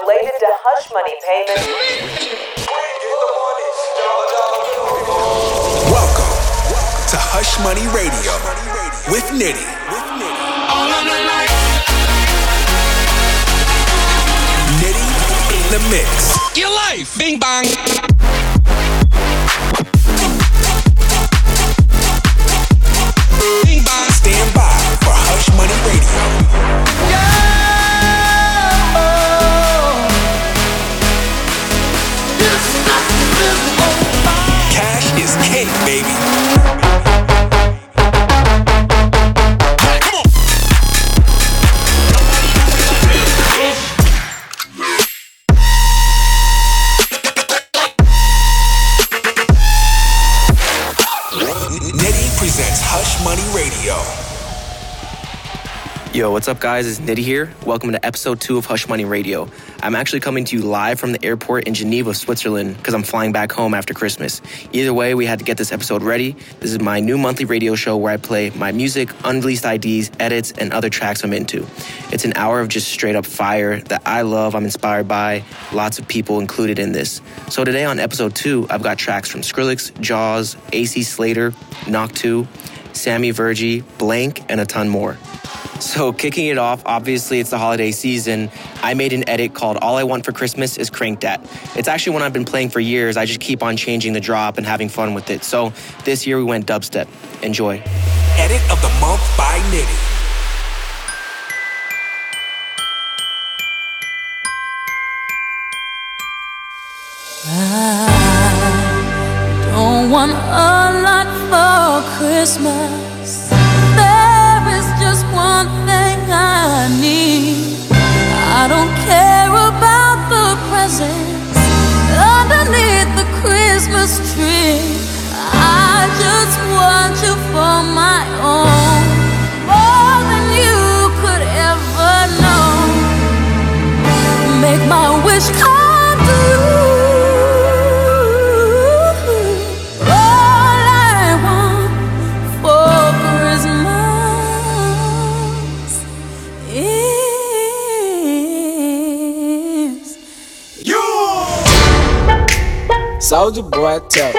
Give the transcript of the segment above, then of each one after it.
related to hush money payments. Welcome to Hush Money Radio with NITTI. NITTI in the mix. Your life, bing bang. Bing bang. Stand by for Hush Money Radio. Cash baby. Come. NITTI presents Hush Money Radio. Yo, what's up, guys? It's NITTI here. Welcome to episode two of Hush Money Radio. I'm actually coming to you live from the airport in Geneva, Switzerland, because I'm flying back home after Christmas. Either way, we had to get this episode ready. This is my new monthly radio show where I play my music, unreleased IDs, edits, and other tracks I'm into. It's an hour of just straight up fire that I love, I'm inspired by, lots of people included in this. So today on episode two, I've got tracks from Skrillex, Jauz, AC Slater, Knock2, 2, Sammy Virji, Blanke, and a ton more. So, kicking it off, obviously, it's the holiday season. I made an edit called All I Want for Christmas is Crank Dat. It's actually one I've been playing for years. I just keep on changing the drop and having fun with it. So, this year we went dubstep. Enjoy. Edit of the month by NITTI. I Don't want a lot for Christmas. Soldier boy, tell.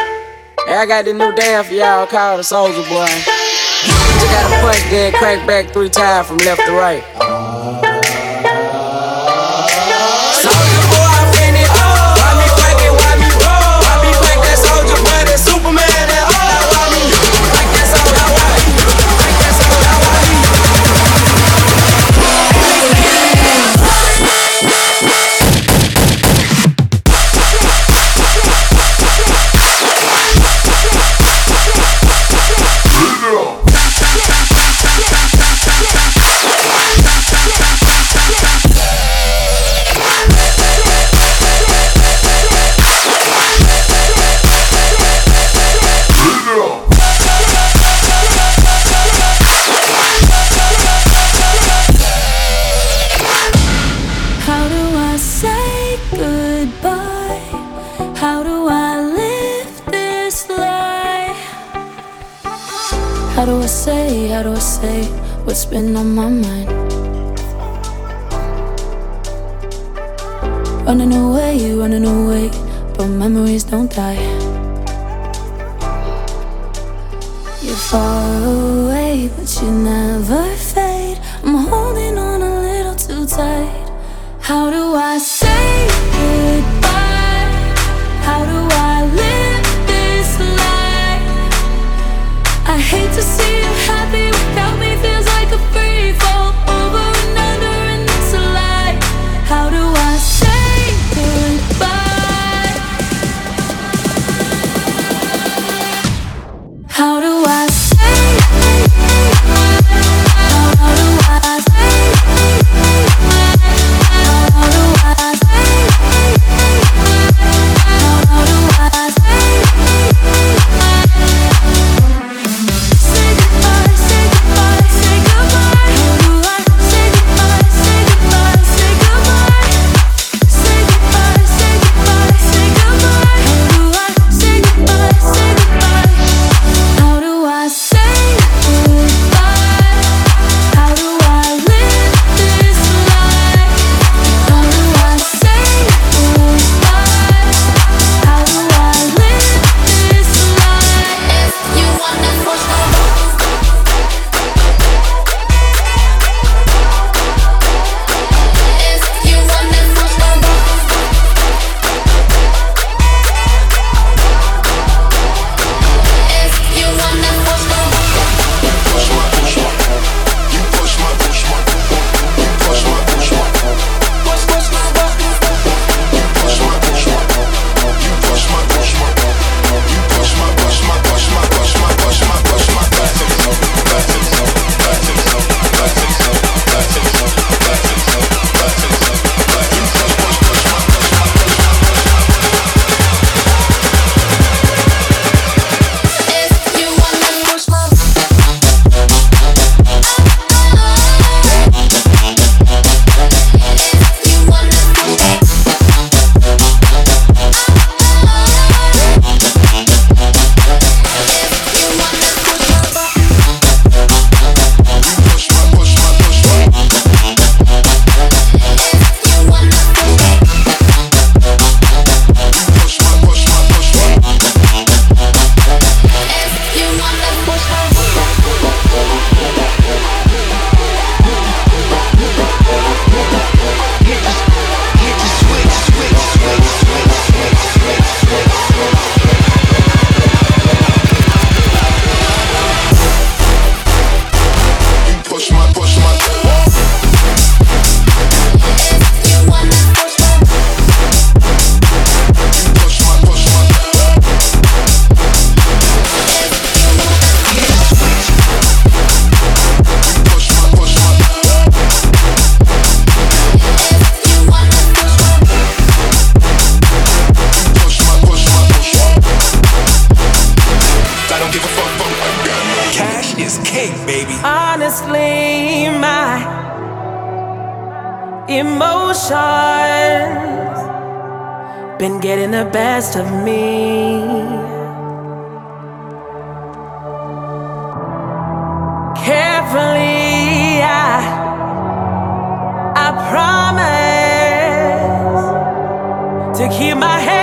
Hey, I got this new dance for y'all called the Soldier Boy. Just gotta punch, then crank back three times from left to right. I say what's been on my mind? Running away, running away, but memories don't die. You're far away, but you never fade. I'm holding on a little too tight. How do I say goodbye? How do I live this life? I hate to see hear my head.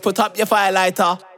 put up your firelighter.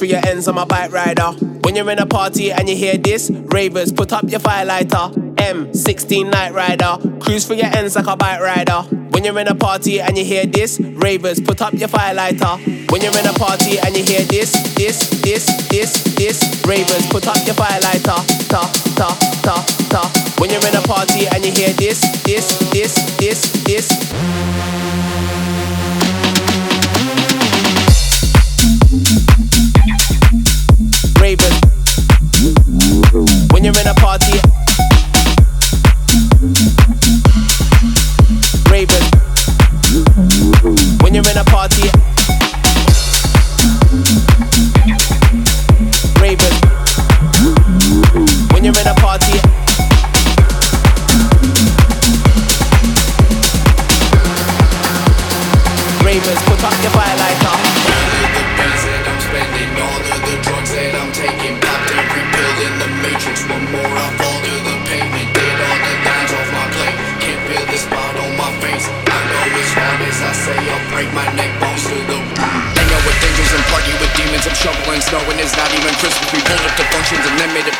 for your ends on my bike rider. When you're in a party and you hear this, ravers, put up your fire lighter. M16 Night Rider, cruise for your ends like a bike rider. When you're in a party and you hear this, ravers, put up your fire lighter. When you're in a party and you hear this, this, this, this, this, ravers, put up your fire lighter. Ta, ta, ta, ta. When you're in a party and you hear this, this, this, this, this. When you're in a party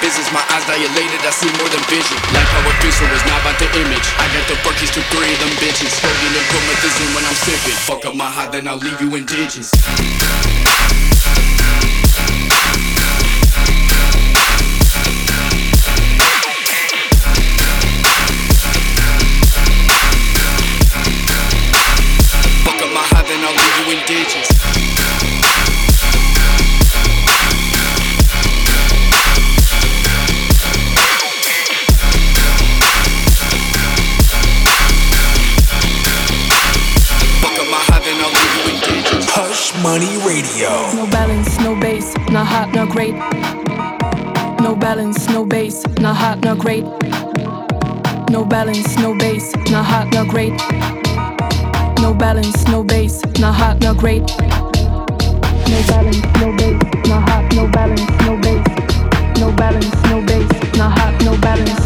business. My eyes dilated, I see more than vision. Like how a pistol was not about the image. I got the Berkeys to three of them bitches. Holding and promethazine when I'm sipping. Fuck up my high, then I'll leave you in digits. Radio. No balance, no bass, not hot, not great. No balance, no bass, not hot, not great. No balance, no bass, not hot, not great. No balance, no bass, not hot, not great. No balance, no bass, not hot, no balance, no bass. No balance, no bass, not hot, no balance,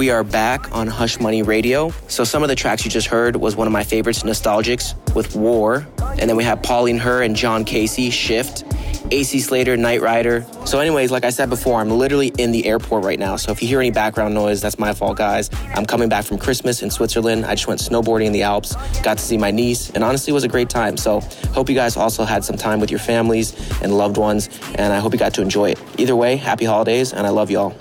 we are back on Hush Money Radio. So some of the tracks you just heard was one of my favorites, Nostalgics with War. And then we have Pauline Her and John Casey, Shift. AC Slater, Night Rider. So, anyways, like I said before, I'm literally in the airport right now. So, if you hear any background noise, that's my fault, guys. I'm coming back from Christmas in Switzerland. I just went snowboarding in the Alps, got to see my niece, and honestly, it was a great time. So, hope you guys also had some time with your families and loved ones, and I hope you got to enjoy it. Either way, happy holidays, and I love y'all.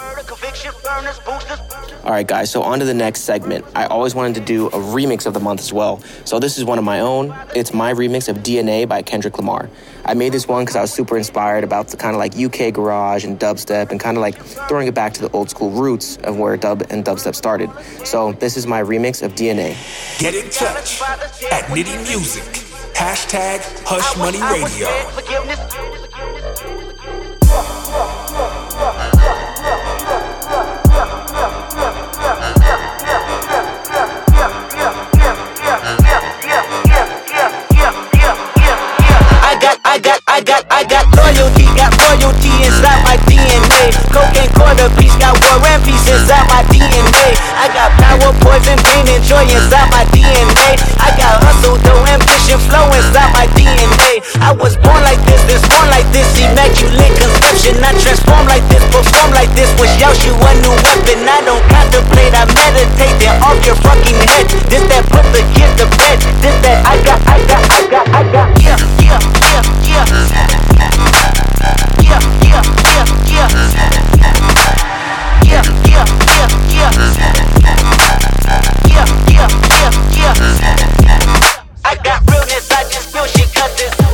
All right, guys, so on to the next segment. I always wanted to do a remix of the month as well. So this is one of my own. It's my remix of DNA by Kendrick Lamar. I made this one because I was super inspired about the kind of like UK garage and dubstep and kind of like throwing it back to the old school roots of where dub and dubstep started. So this is my remix of DNA. Get in touch at NITTI Music. Hashtag Hush Money Radio. I got, I got, loyalty, got royalty inside my DNA. Cocaine quarter piece, got war and peace inside my DNA. I got power, poison, pain, and joy inside my DNA. I got hustle, though, ambition, flow inside my DNA. I was born like this, this born like this, immaculate conception. I transform like this, perform like this, was Yeshua's new weapon. I don't contemplate, I meditate, then off your fucking head. This that put the kid to bed. This that I got, I got, I got, I got. Yeah, yeah, yeah, yeah. I got realness, I just feel shit 'cause it's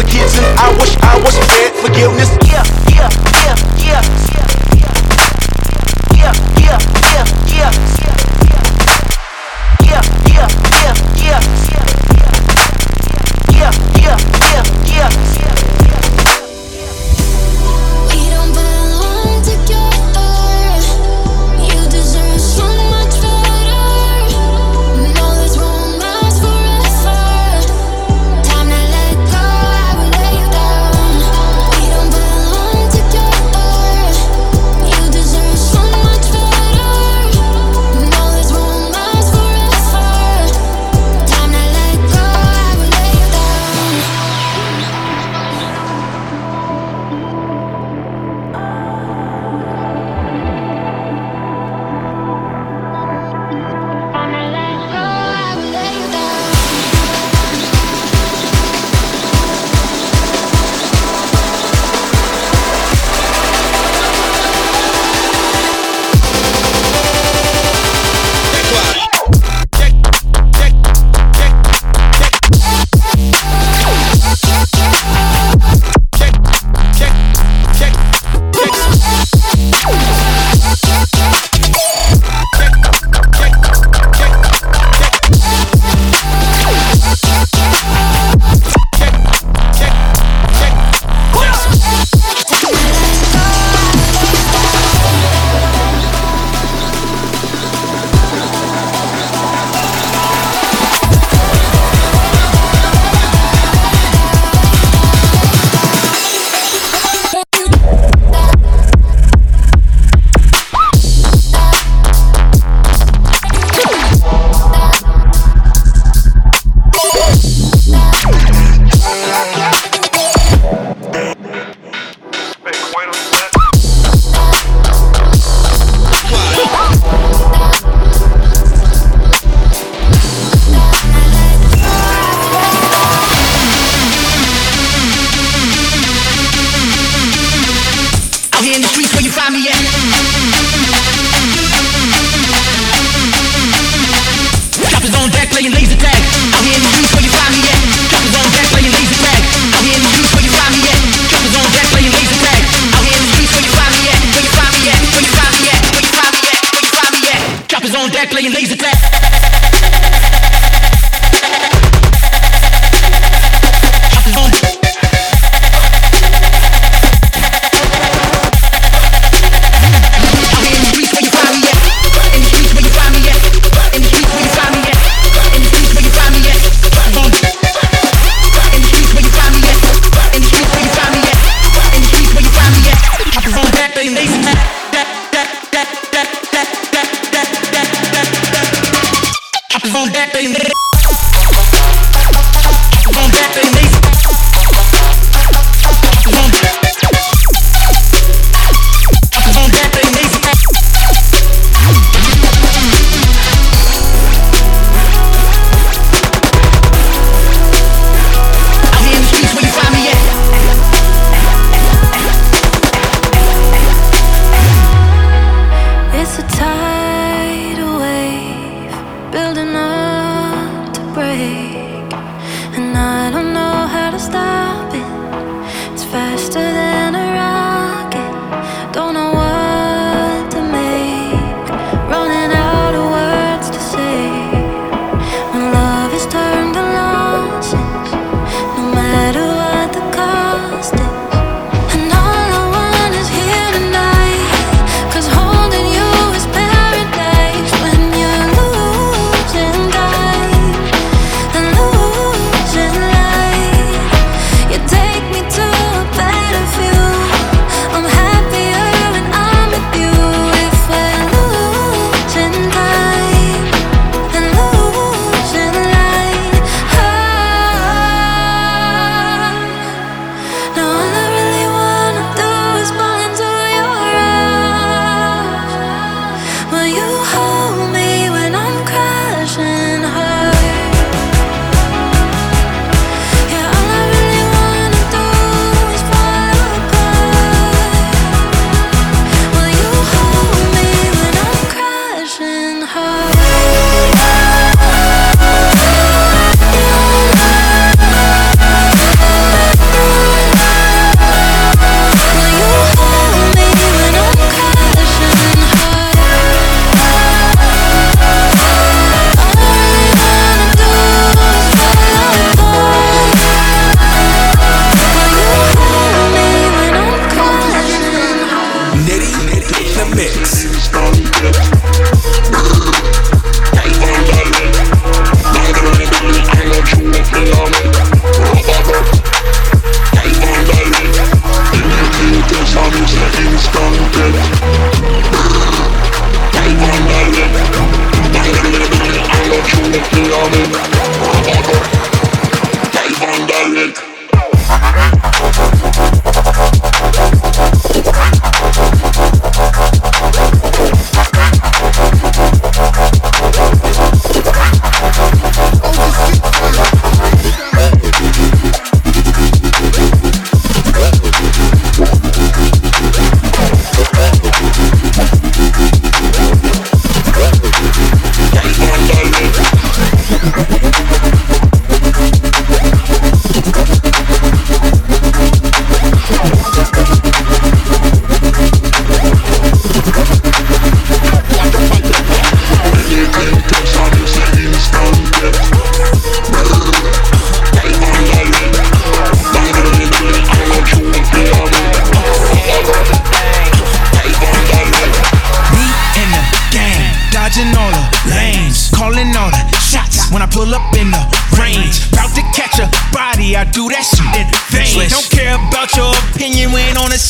with kids, and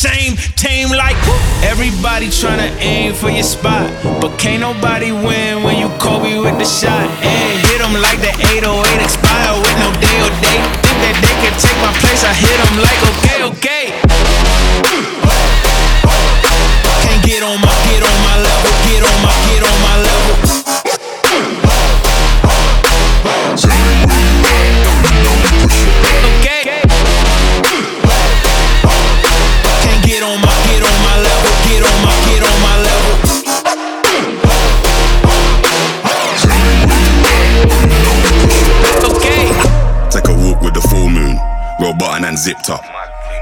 same team like everybody tryna aim for your spot. But can't nobody win when you Kobe with the shot. And hit them like the 808 expire with no day or date. Think that they can take my place, I hit them like okay, okay. Can't get on my, get on my level, get on my, get on my level. Button and zipped up.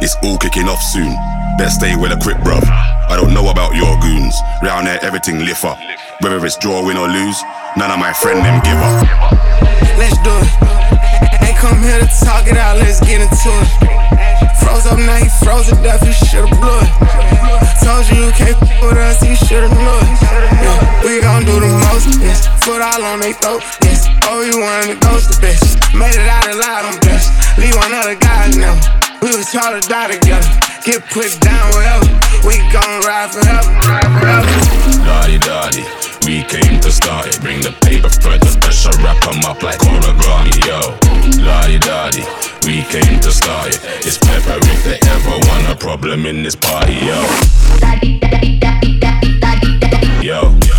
It's all kicking off soon. Best stay a quick bruv. I don't know about your goons. Round there, everything lift up. Whether it's draw, win or lose, none of my friend them give up. Let's do it. Ain't come here to talk it out, let's get into it. Froze up now, he froze to death, he should've blew it. Told you you can't f with us, he should've knew it. Yeah, we gon' do the most, yes. Foot all on they throat, yes. Oh, you wanted to ghost the bitch. Made it out alive, I'm blessed. Leave one other guy now. We was taught to die together. Get put down wherever. We gon' ride forever. Ride forever. Daddy, daddy, we came to start it. Bring the paper further, special wrap 'em up like origami, yo. Daddy, daddy, we came to start it. It's pepper if they ever want a problem in this party. Yo. Yo.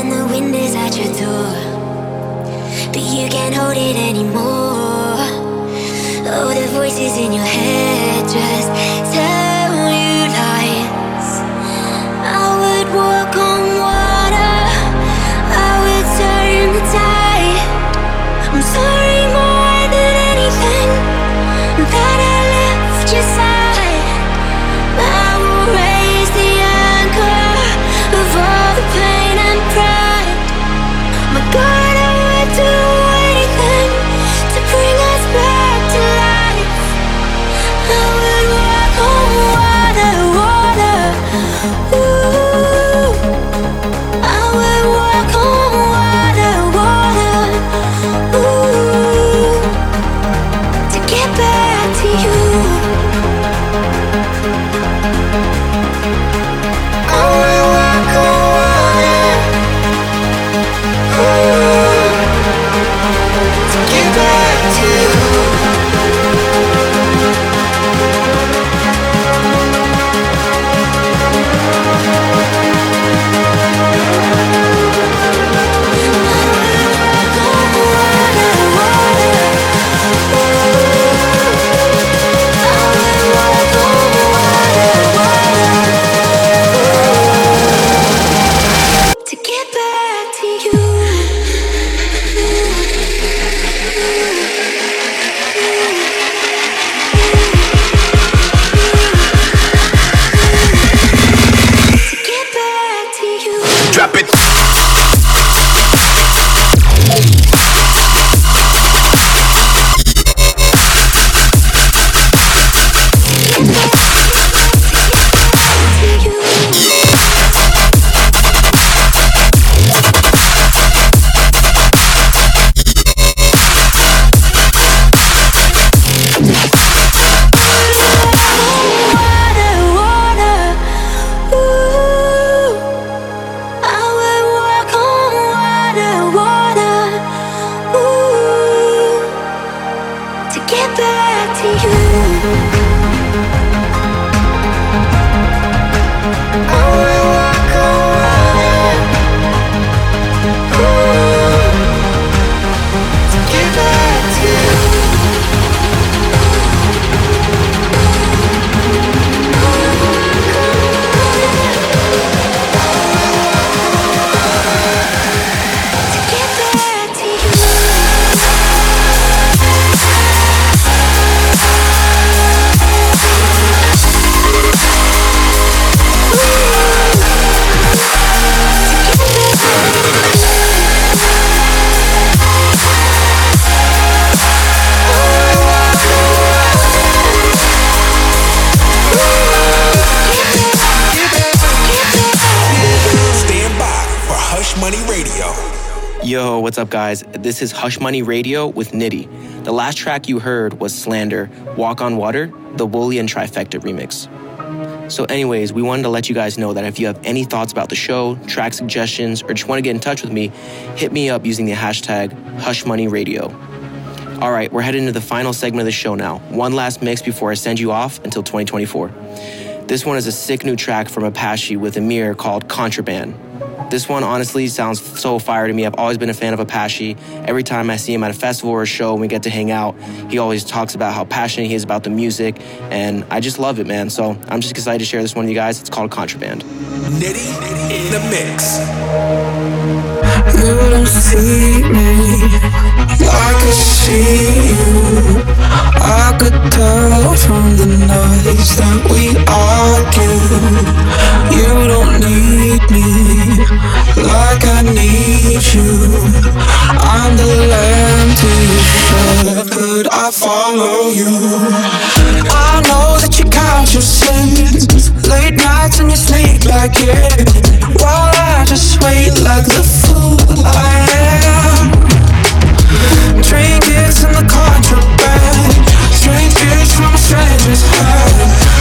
and the wind is at your door. But you can't hold it anymore. Oh, the voices in your head just tell This is Hush Money Radio with NITTI. The last track you heard was Slander, Walk on Water, the Wooli and Trivecta remix. So, anyways, we wanted to let you guys know that if you have any thoughts about the show, track suggestions, or just want to get in touch with me, hit me up using the hashtag HushMoneyRadio. All right, we're heading into the final segment of the show now. One last mix before I send you off until 2024. This one is a sick new track from Apashe with Amir called Contraband. This one honestly sounds so fire to me. I've always been a fan of Apashe. Every time I see him at a festival or a show and we get to hang out, he always talks about how passionate he is about the music, and I just love it, man. So I'm just excited to share this one with you guys. It's called Contraband. NITTI in the mix. You don't see me I see you. I could tell from the nights that we argue. You don't need me like I need you. I'm the lamb to your. I follow you. I know that you count your sins. Late nights and you sleep like it. While I just wait like the fool I am. Trinkets in the contraband. Strangers from a stranger's hand.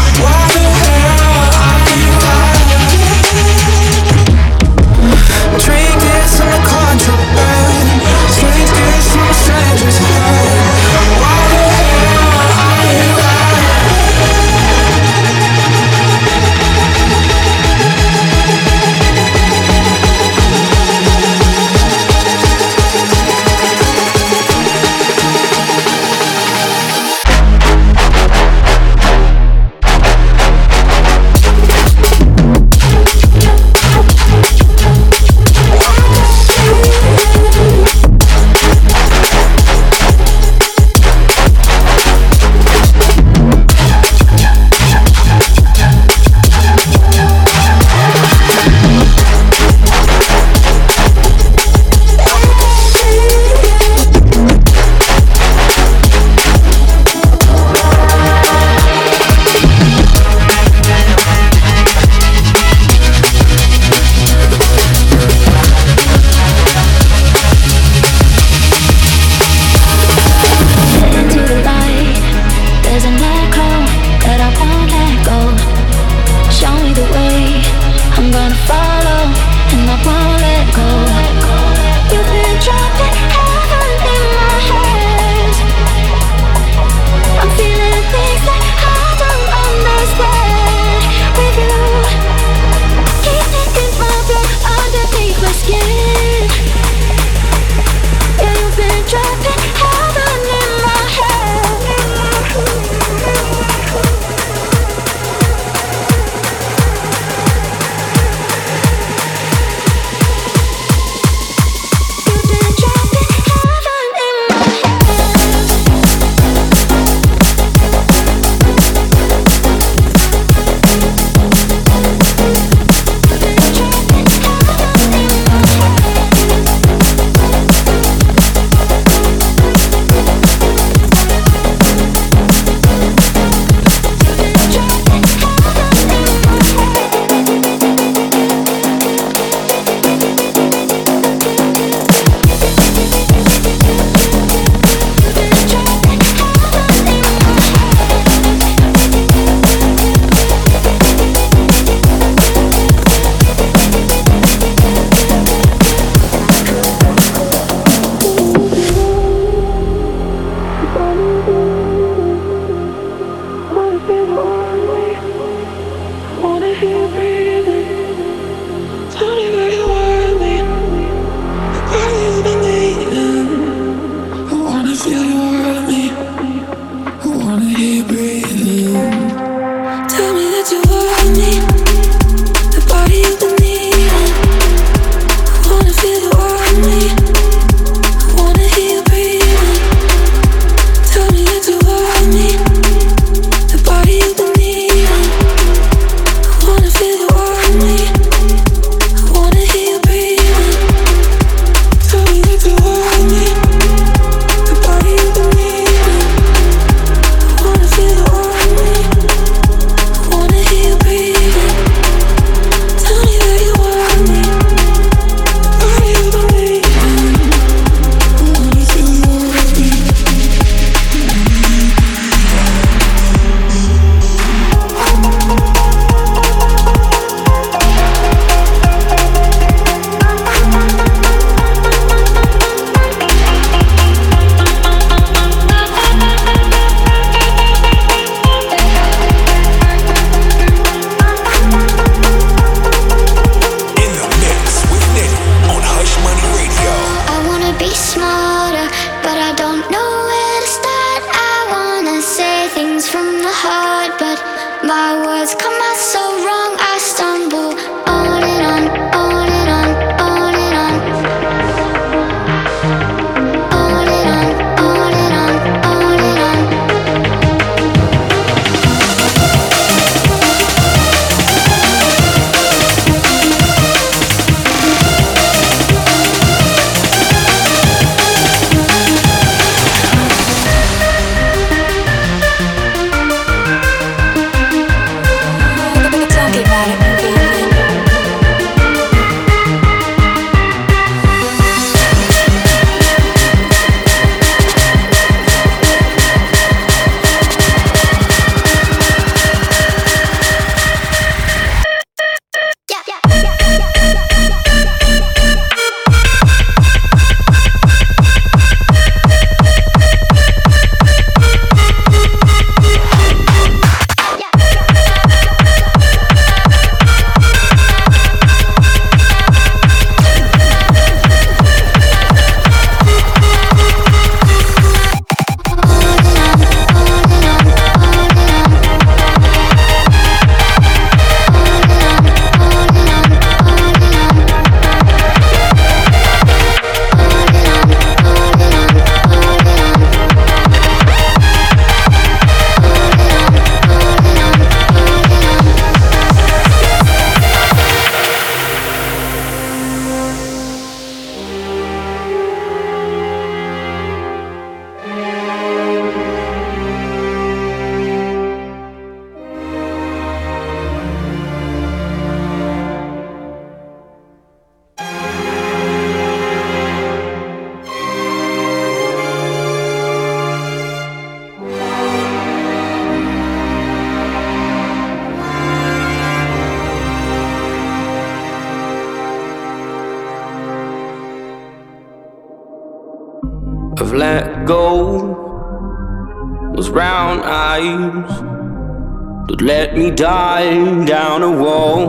Me die down a wall.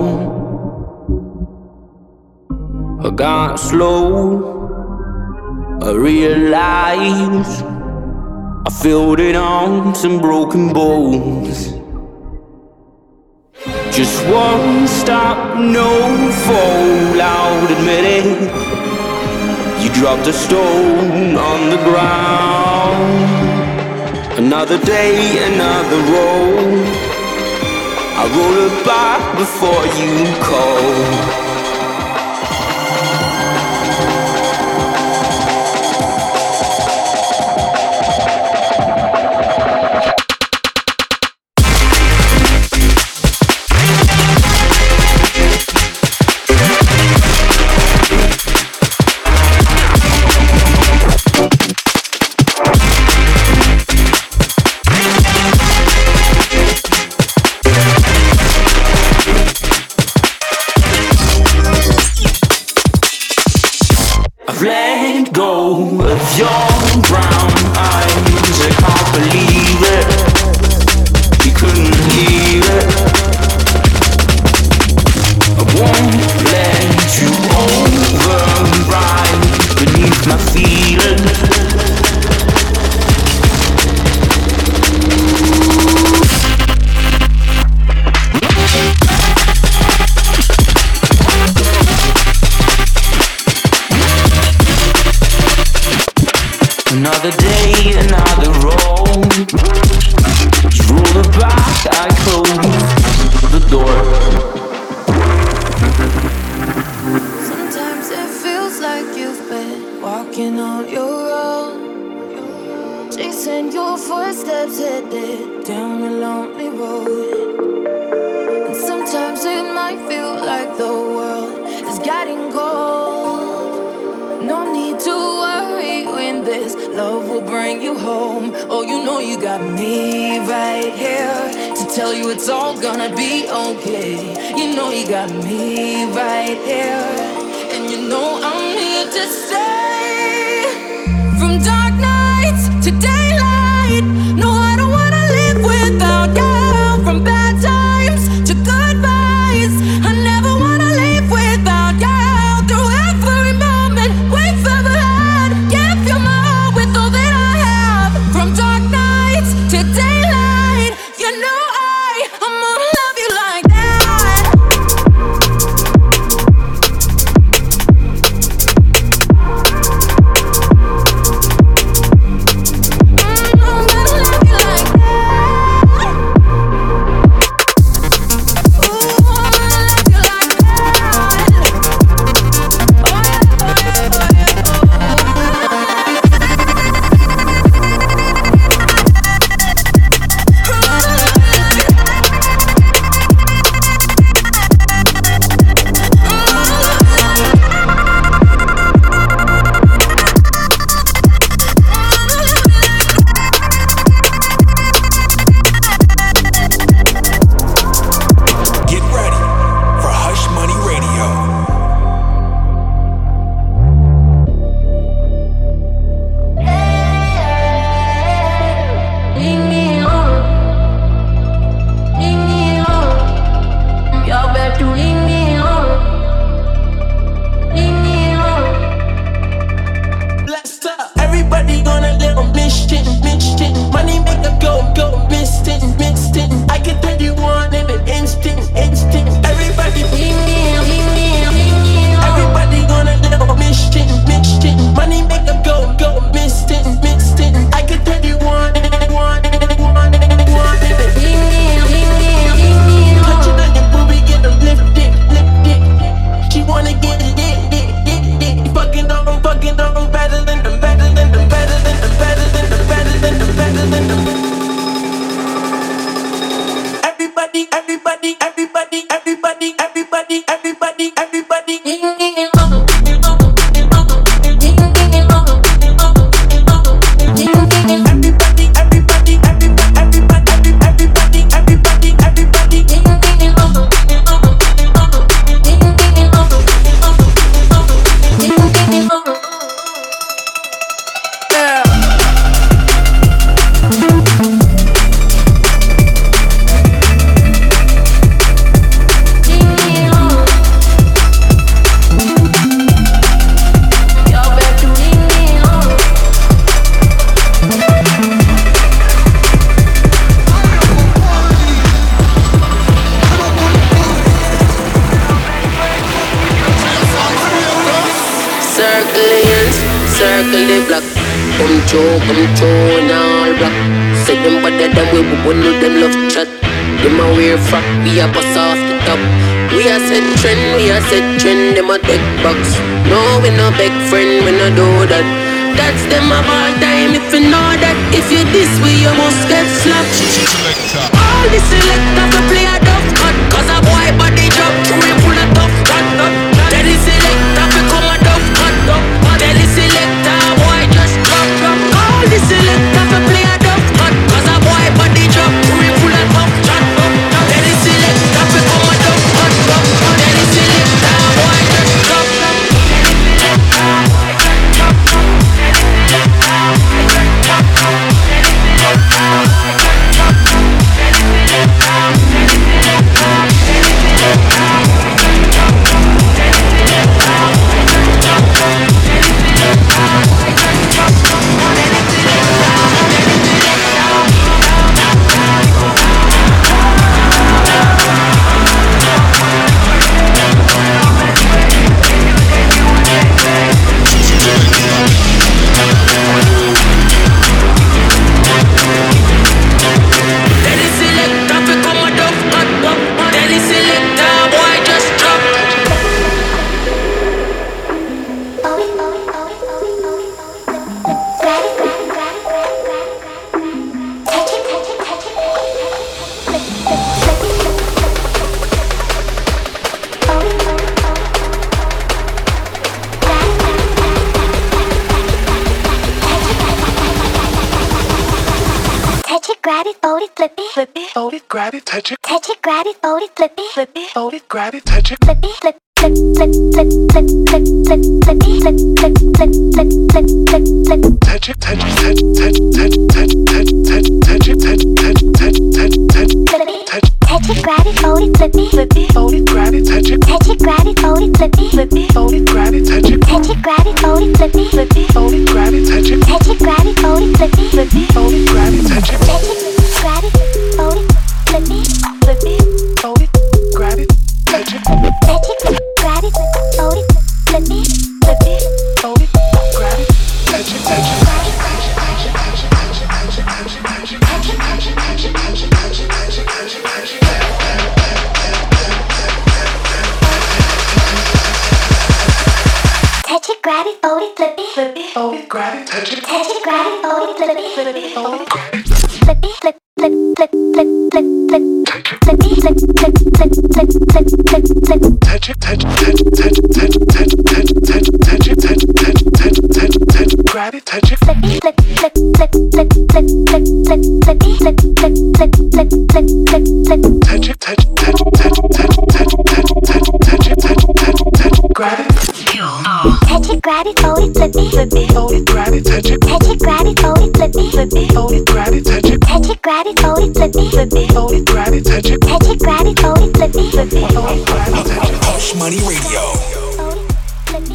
I got slow. I realized I filled it on some broken bones. Just one stop, no fall out, admit it. You dropped a stone on the ground. Another day, another roll. I roll it back before you call. Chasing your footsteps headed down a lonely road. And sometimes it might feel like the world is getting cold. No need to worry when this love will bring you home. Oh, you know you got me right here to tell you it's all gonna be okay. You know you got me right here, and you know I'm here to stay. From dark selector. I'm the selector. touch it, touch it, grab it, fold it, flip it, flip it, fold it, grab it, touch it, touch it, grab it, fold it, flip it, flip it, fold it, grab it, touch it, touch it, grab it, fold it, flip it, flip it, fold it, grab it, touch it, touch it, grab it, fold it, flip it.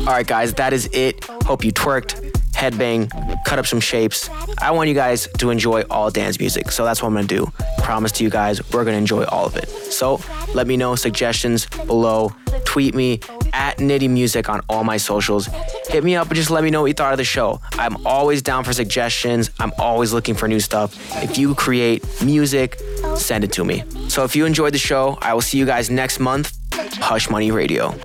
All right, guys, that is it. Hope you twerked headbang, cut up some shapes. I want you guys to enjoy all dance music. So that's what I'm gonna do. Promise to you guys, we're gonna enjoy all of it. So let me know suggestions below. Tweet me at NITTI Music on all my socials. Hit me up and just let me know what you thought of the show. I'm always down for suggestions. I'm always looking for new stuff. If you create music, send it to me. So if you enjoyed the show, I will see you guys next month. Hush Money Radio.